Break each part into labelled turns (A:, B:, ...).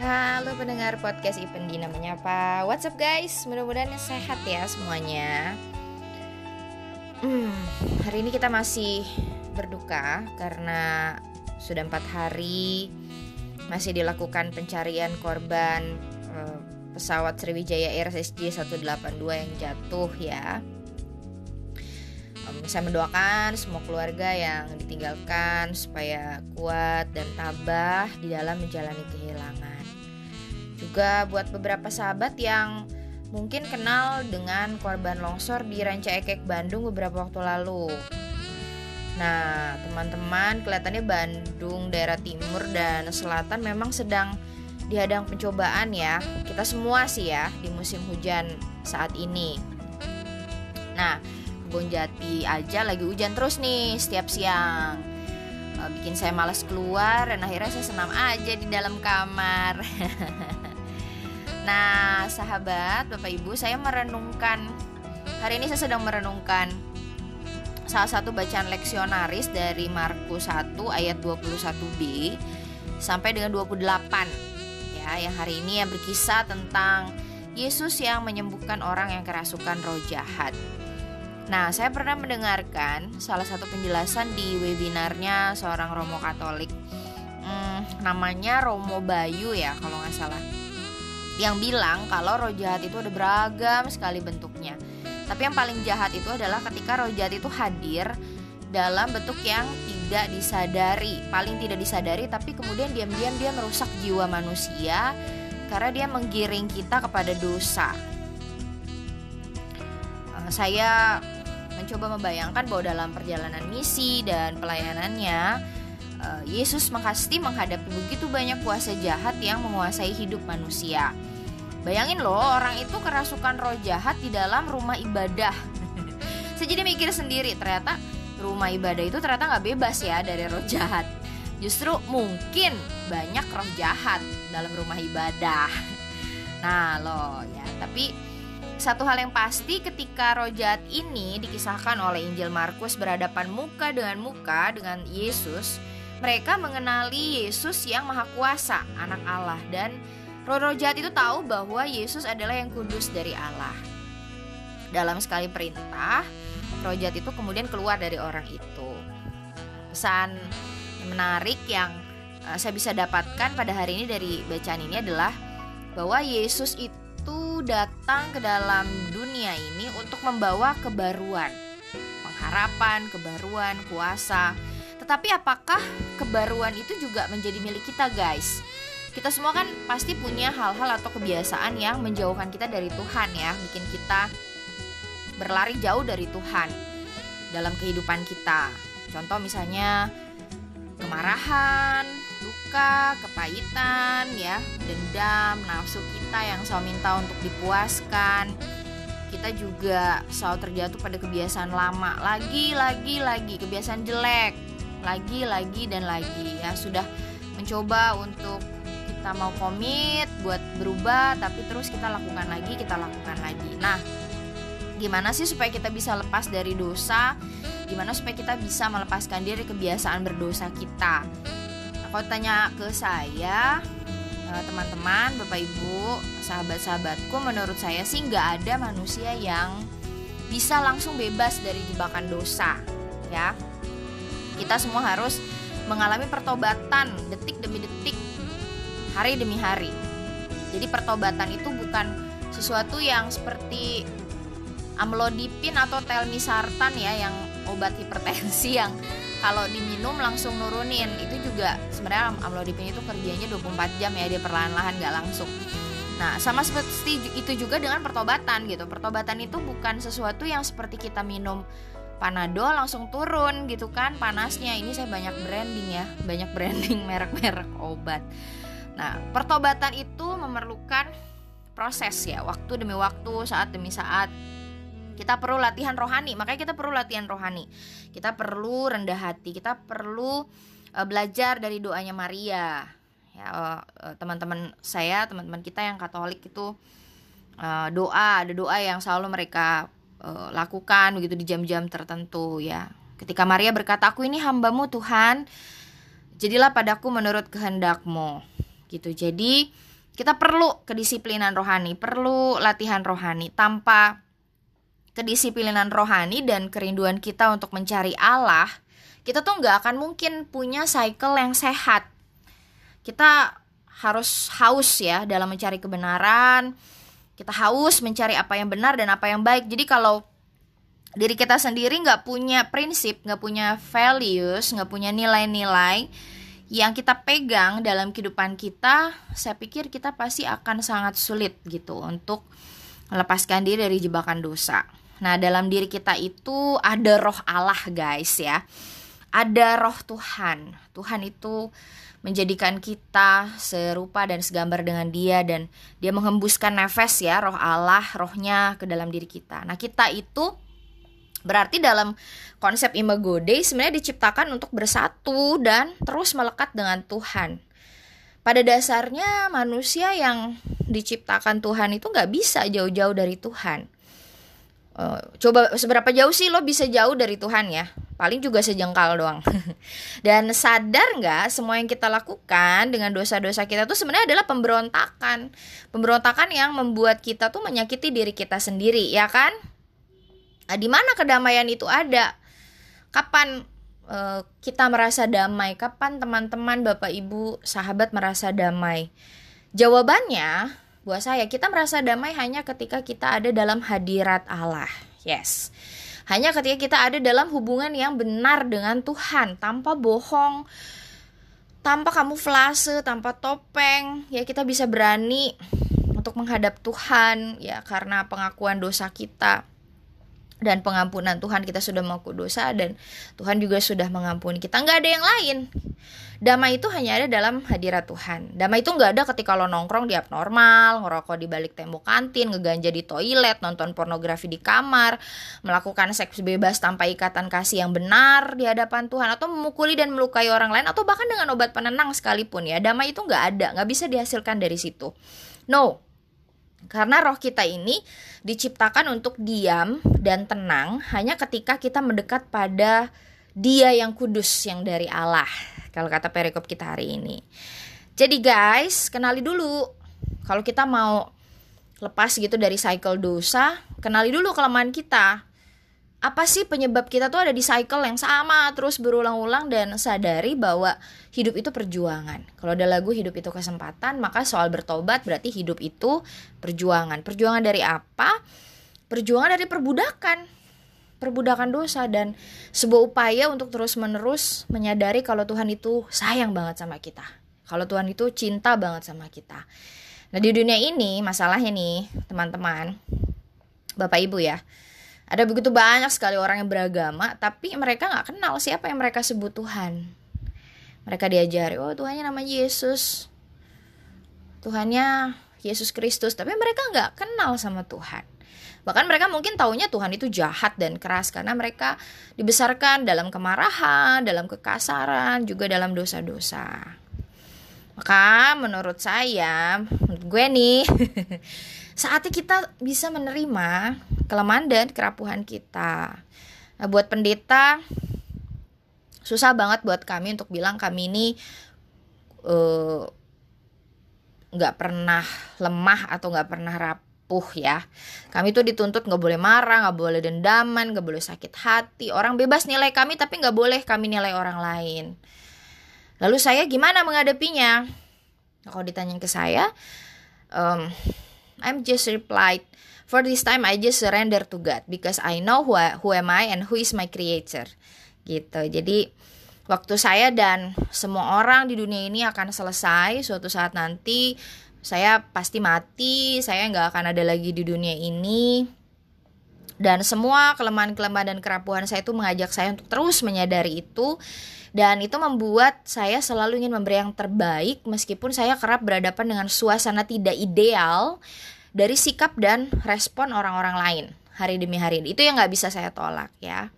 A: Halo pendengar podcast Ipendi namanya apa? What's up guys? Mudah-mudahan sehat ya semuanya. Hmm, hari ini kita masih berduka karena sudah empat hari masih dilakukan pencarian korban eh, pesawat Sriwijaya Air SJ 182 yang jatuh ya. Saya mendoakan semua keluarga yang ditinggalkan supaya kuat dan tabah di dalam menjalani kehilangan. Juga buat beberapa sahabat yang mungkin kenal dengan korban longsor di Ranca Ekek Bandung beberapa waktu lalu. Nah, teman-teman, kelihatannya Bandung, daerah timur dan selatan memang sedang dihadang pencobaan ya. Kita semua sih ya di musim hujan saat ini. Nah, Kebon Jati aja lagi hujan terus nih setiap siang. Eh, bikin saya malas keluar dan akhirnya saya senam aja di dalam kamar. nah, sahabat, Bapak Ibu, saya merenungkan hari ini saya sedang merenungkan salah satu bacaan leksionaris dari Markus 1 ayat 21b sampai dengan 28 ya yang hari ini yang berkisah tentang Yesus yang menyembuhkan orang yang kerasukan roh jahat. Nah, saya pernah mendengarkan salah satu penjelasan di webinarnya seorang Romo Katolik. Hmm, namanya Romo Bayu ya, kalau nggak salah. Yang bilang kalau roh jahat itu ada beragam sekali bentuknya. Tapi yang paling jahat itu adalah ketika roh jahat itu hadir dalam bentuk yang tidak disadari, paling tidak disadari, tapi kemudian diam-diam dia merusak jiwa manusia karena dia menggiring kita kepada dosa. Eh, saya mencoba membayangkan bahwa dalam perjalanan misi dan pelayanannya eh, Yesus pasti menghadapi begitu banyak kuasa jahat yang menguasai hidup manusia. Bayangin loh, orang itu kerasukan roh jahat di dalam rumah ibadah. Saya jadi mikir sendiri, ternyata rumah ibadah itu ternyata nggak bebas ya dari roh jahat. Justru mungkin banyak roh jahat dalam rumah ibadah. Nah loh ya, tapi satu hal yang pasti ketika roh jahat ini dikisahkan oleh Injil Markus berhadapan muka dengan muka dengan Yesus, mereka mengenali Yesus yang maha kuasa, anak Allah dan roh-roh jahat itu tahu bahwa Yesus adalah yang kudus dari Allah. Dalam sekali perintah, roh jahat itu kemudian keluar dari orang itu. Pesan menarik yang uh, saya bisa dapatkan pada hari ini dari bacaan ini adalah bahwa Yesus itu datang ke dalam dunia ini untuk membawa kebaruan, pengharapan, kebaruan, kuasa. Tetapi apakah kebaruan itu juga menjadi milik kita, guys? Kita semua kan pasti punya hal-hal atau kebiasaan yang menjauhkan kita dari Tuhan ya, bikin kita berlari jauh dari Tuhan dalam kehidupan kita. Contoh misalnya kemarahan, duka, kepahitan, ya, dendam, nafsu kita yang selalu minta untuk dipuaskan. Kita juga selalu terjatuh pada kebiasaan lama, lagi, lagi, lagi, kebiasaan jelek, lagi, lagi, dan lagi. Ya, sudah mencoba untuk kita mau komit buat berubah, tapi terus kita lakukan lagi, kita lakukan lagi. Nah, gimana sih supaya kita bisa lepas dari dosa? Gimana supaya kita bisa melepaskan diri kebiasaan berdosa kita? kalau tanya ke saya eh, teman-teman bapak ibu sahabat-sahabatku menurut saya sih nggak ada manusia yang bisa langsung bebas dari jebakan dosa ya kita semua harus mengalami pertobatan detik demi detik hari demi hari. Jadi pertobatan itu bukan sesuatu yang seperti amlodipin atau telmisartan ya yang obat hipertensi yang kalau diminum langsung nurunin. Itu juga sebenarnya amlodipin itu kerjanya 24 jam ya dia perlahan-lahan nggak langsung. Nah sama seperti itu juga dengan pertobatan gitu. Pertobatan itu bukan sesuatu yang seperti kita minum panadol langsung turun gitu kan panasnya. Ini saya banyak branding ya banyak branding merek-merek obat nah pertobatan itu memerlukan proses ya waktu demi waktu saat demi saat kita perlu latihan rohani, makanya kita perlu latihan rohani. Kita perlu rendah hati, kita perlu uh, belajar dari doanya Maria. Ya, uh, teman-teman saya, teman-teman kita yang Katolik itu uh, doa, ada doa yang selalu mereka lakukan begitu di jam-jam tertentu ya. Ketika Maria berkata, "Aku ini hambamu Tuhan, jadilah padaku menurut kehendakmu." Gitu. Jadi kita perlu kedisiplinan rohani, perlu latihan rohani. Tanpa kedisiplinan rohani dan kerinduan kita untuk mencari Allah, kita tuh nggak akan mungkin punya cycle yang sehat. Kita harus haus ya dalam mencari kebenaran. Kita haus mencari apa yang benar dan apa yang baik. Jadi kalau diri kita sendiri nggak punya prinsip, nggak punya values, nggak punya nilai-nilai yang kita pegang dalam kehidupan kita, saya pikir kita pasti akan sangat sulit gitu untuk melepaskan diri dari jebakan dosa. Nah, dalam diri kita itu ada roh Allah, guys ya. Ada roh Tuhan. Tuhan itu menjadikan kita serupa dan segambar dengan Dia dan Dia menghembuskan nafas ya, roh Allah, rohnya ke dalam diri kita. Nah, kita itu Berarti dalam konsep Imago Dei sebenarnya diciptakan untuk bersatu dan terus melekat dengan Tuhan. Pada dasarnya manusia yang diciptakan Tuhan itu nggak bisa jauh-jauh dari Tuhan. Uh, coba seberapa jauh sih lo bisa jauh dari Tuhan ya? Paling juga sejengkal doang. Dan sadar nggak semua yang kita lakukan dengan dosa-dosa kita tuh sebenarnya adalah pemberontakan. Pemberontakan yang membuat kita tuh menyakiti diri kita sendiri, ya kan? Nah, di mana kedamaian itu ada? Kapan uh, kita merasa damai? Kapan teman-teman, Bapak Ibu, sahabat merasa damai? Jawabannya buat saya kita merasa damai hanya ketika kita ada dalam hadirat Allah. Yes. Hanya ketika kita ada dalam hubungan yang benar dengan Tuhan, tanpa bohong, tanpa kamuflase, tanpa topeng, ya kita bisa berani untuk menghadap Tuhan ya karena pengakuan dosa kita dan pengampunan Tuhan kita sudah mengaku dosa dan Tuhan juga sudah mengampuni kita. Nggak ada yang lain. Damai itu hanya ada dalam hadirat Tuhan. Damai itu nggak ada ketika lo nongkrong di abnormal ngerokok di balik tembok kantin ngeganja di toilet nonton pornografi di kamar melakukan seks bebas tanpa ikatan kasih yang benar di hadapan Tuhan atau memukuli dan melukai orang lain atau bahkan dengan obat penenang sekalipun ya. Damai itu nggak ada nggak bisa dihasilkan dari situ. No karena roh kita ini diciptakan untuk diam dan tenang hanya ketika kita mendekat pada Dia yang kudus yang dari Allah. Kalau kata perikop kita hari ini. Jadi guys, kenali dulu kalau kita mau lepas gitu dari cycle dosa, kenali dulu kelemahan kita apa sih penyebab kita tuh ada di cycle yang sama terus berulang-ulang dan sadari bahwa hidup itu perjuangan. Kalau ada lagu hidup itu kesempatan, maka soal bertobat berarti hidup itu perjuangan. Perjuangan dari apa? Perjuangan dari perbudakan. Perbudakan dosa dan sebuah upaya untuk terus-menerus menyadari kalau Tuhan itu sayang banget sama kita. Kalau Tuhan itu cinta banget sama kita. Nah, di dunia ini masalahnya nih, teman-teman, Bapak Ibu ya ada begitu banyak sekali orang yang beragama, tapi mereka nggak kenal siapa yang mereka sebut Tuhan. Mereka diajari, oh Tuhannya nama Yesus, Tuhannya Yesus Kristus, tapi mereka nggak kenal sama Tuhan. Bahkan mereka mungkin taunya Tuhan itu jahat dan keras karena mereka dibesarkan dalam kemarahan, dalam kekasaran, juga dalam dosa-dosa. Maka menurut saya, menurut gue nih, saatnya kita bisa menerima kelemahan dan kerapuhan kita. Nah, buat pendeta susah banget buat kami untuk bilang kami ini eh, nggak uh, pernah lemah atau nggak pernah rapuh ya. Kami tuh dituntut nggak boleh marah, nggak boleh dendaman, nggak boleh sakit hati. Orang bebas nilai kami tapi nggak boleh kami nilai orang lain. Lalu saya gimana menghadapinya? Nah, kalau ditanya ke saya, um, I'm just replied For this time I just surrender to God because I know who, who am I and who is my creator. Gitu. Jadi waktu saya dan semua orang di dunia ini akan selesai suatu saat nanti saya pasti mati, saya nggak akan ada lagi di dunia ini. Dan semua kelemahan-kelemahan dan kerapuhan saya itu mengajak saya untuk terus menyadari itu dan itu membuat saya selalu ingin memberi yang terbaik meskipun saya kerap berhadapan dengan suasana tidak ideal dari sikap dan respon orang-orang lain hari demi hari. Itu yang nggak bisa saya tolak ya.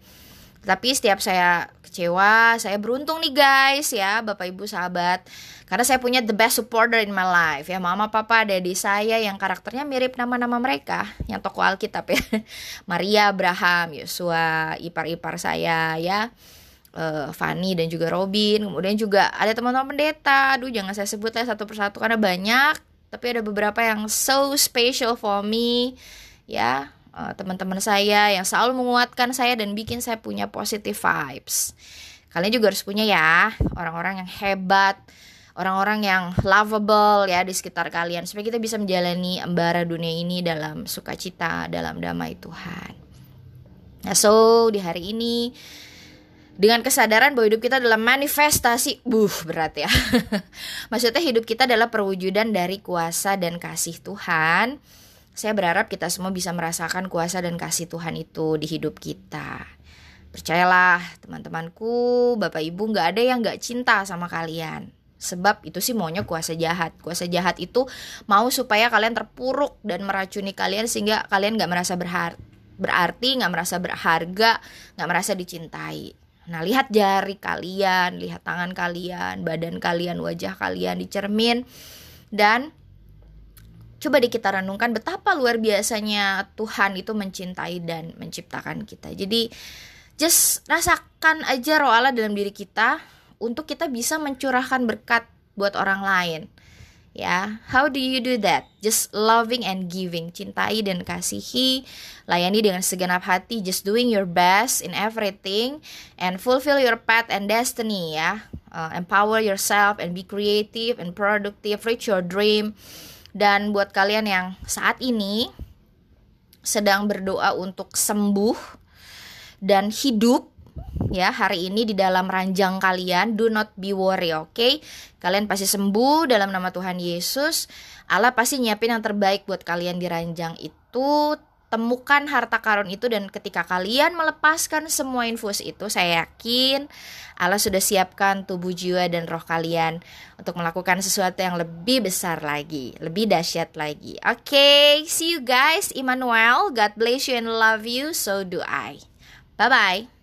A: Tapi setiap saya kecewa, saya beruntung nih guys ya, Bapak Ibu sahabat. Karena saya punya the best supporter in my life ya, mama, papa, adik saya yang karakternya mirip nama-nama mereka, yang tokoh Alkitab ya. Maria, Abraham, Yosua, ipar-ipar saya ya. Uh, Fanny dan juga Robin, kemudian juga ada teman-teman pendeta. Aduh, jangan saya sebut lah satu persatu karena banyak tapi ada beberapa yang so special for me ya. Uh, teman-teman saya yang selalu menguatkan saya dan bikin saya punya positive vibes. Kalian juga harus punya ya. Orang-orang yang hebat orang-orang yang lovable ya di sekitar kalian. Supaya kita bisa menjalani embara dunia ini dalam sukacita dalam damai Tuhan. Nah so di hari ini dengan kesadaran bahwa hidup kita adalah manifestasi, buh berat ya. Maksudnya hidup kita adalah perwujudan dari kuasa dan kasih Tuhan. Saya berharap kita semua bisa merasakan kuasa dan kasih Tuhan itu di hidup kita. Percayalah teman-temanku, Bapak Ibu nggak ada yang nggak cinta sama kalian. Sebab itu sih maunya kuasa jahat. Kuasa jahat itu mau supaya kalian terpuruk dan meracuni kalian sehingga kalian nggak merasa berarti, nggak merasa berharga, nggak merasa dicintai. Nah, lihat jari kalian, lihat tangan kalian, badan kalian, wajah kalian di cermin dan coba di kita renungkan betapa luar biasanya Tuhan itu mencintai dan menciptakan kita. Jadi just rasakan aja roh Allah dalam diri kita untuk kita bisa mencurahkan berkat buat orang lain ya how do you do that? Just loving and giving. Cintai dan kasihi. Layani dengan segenap hati. Just doing your best in everything. And fulfill your path and destiny ya. Uh, empower yourself and be creative and productive. Reach your dream. Dan buat kalian yang saat ini sedang berdoa untuk sembuh dan hidup ya hari ini di dalam ranjang kalian do not be worry oke? Okay? kalian pasti sembuh dalam nama Tuhan Yesus. Allah pasti nyiapin yang terbaik buat kalian di ranjang itu. Temukan harta karun itu dan ketika kalian melepaskan semua infus itu saya yakin Allah sudah siapkan tubuh jiwa dan roh kalian untuk melakukan sesuatu yang lebih besar lagi lebih dahsyat lagi. Oke okay, see you guys Emmanuel God bless you and love you so do I. Bye bye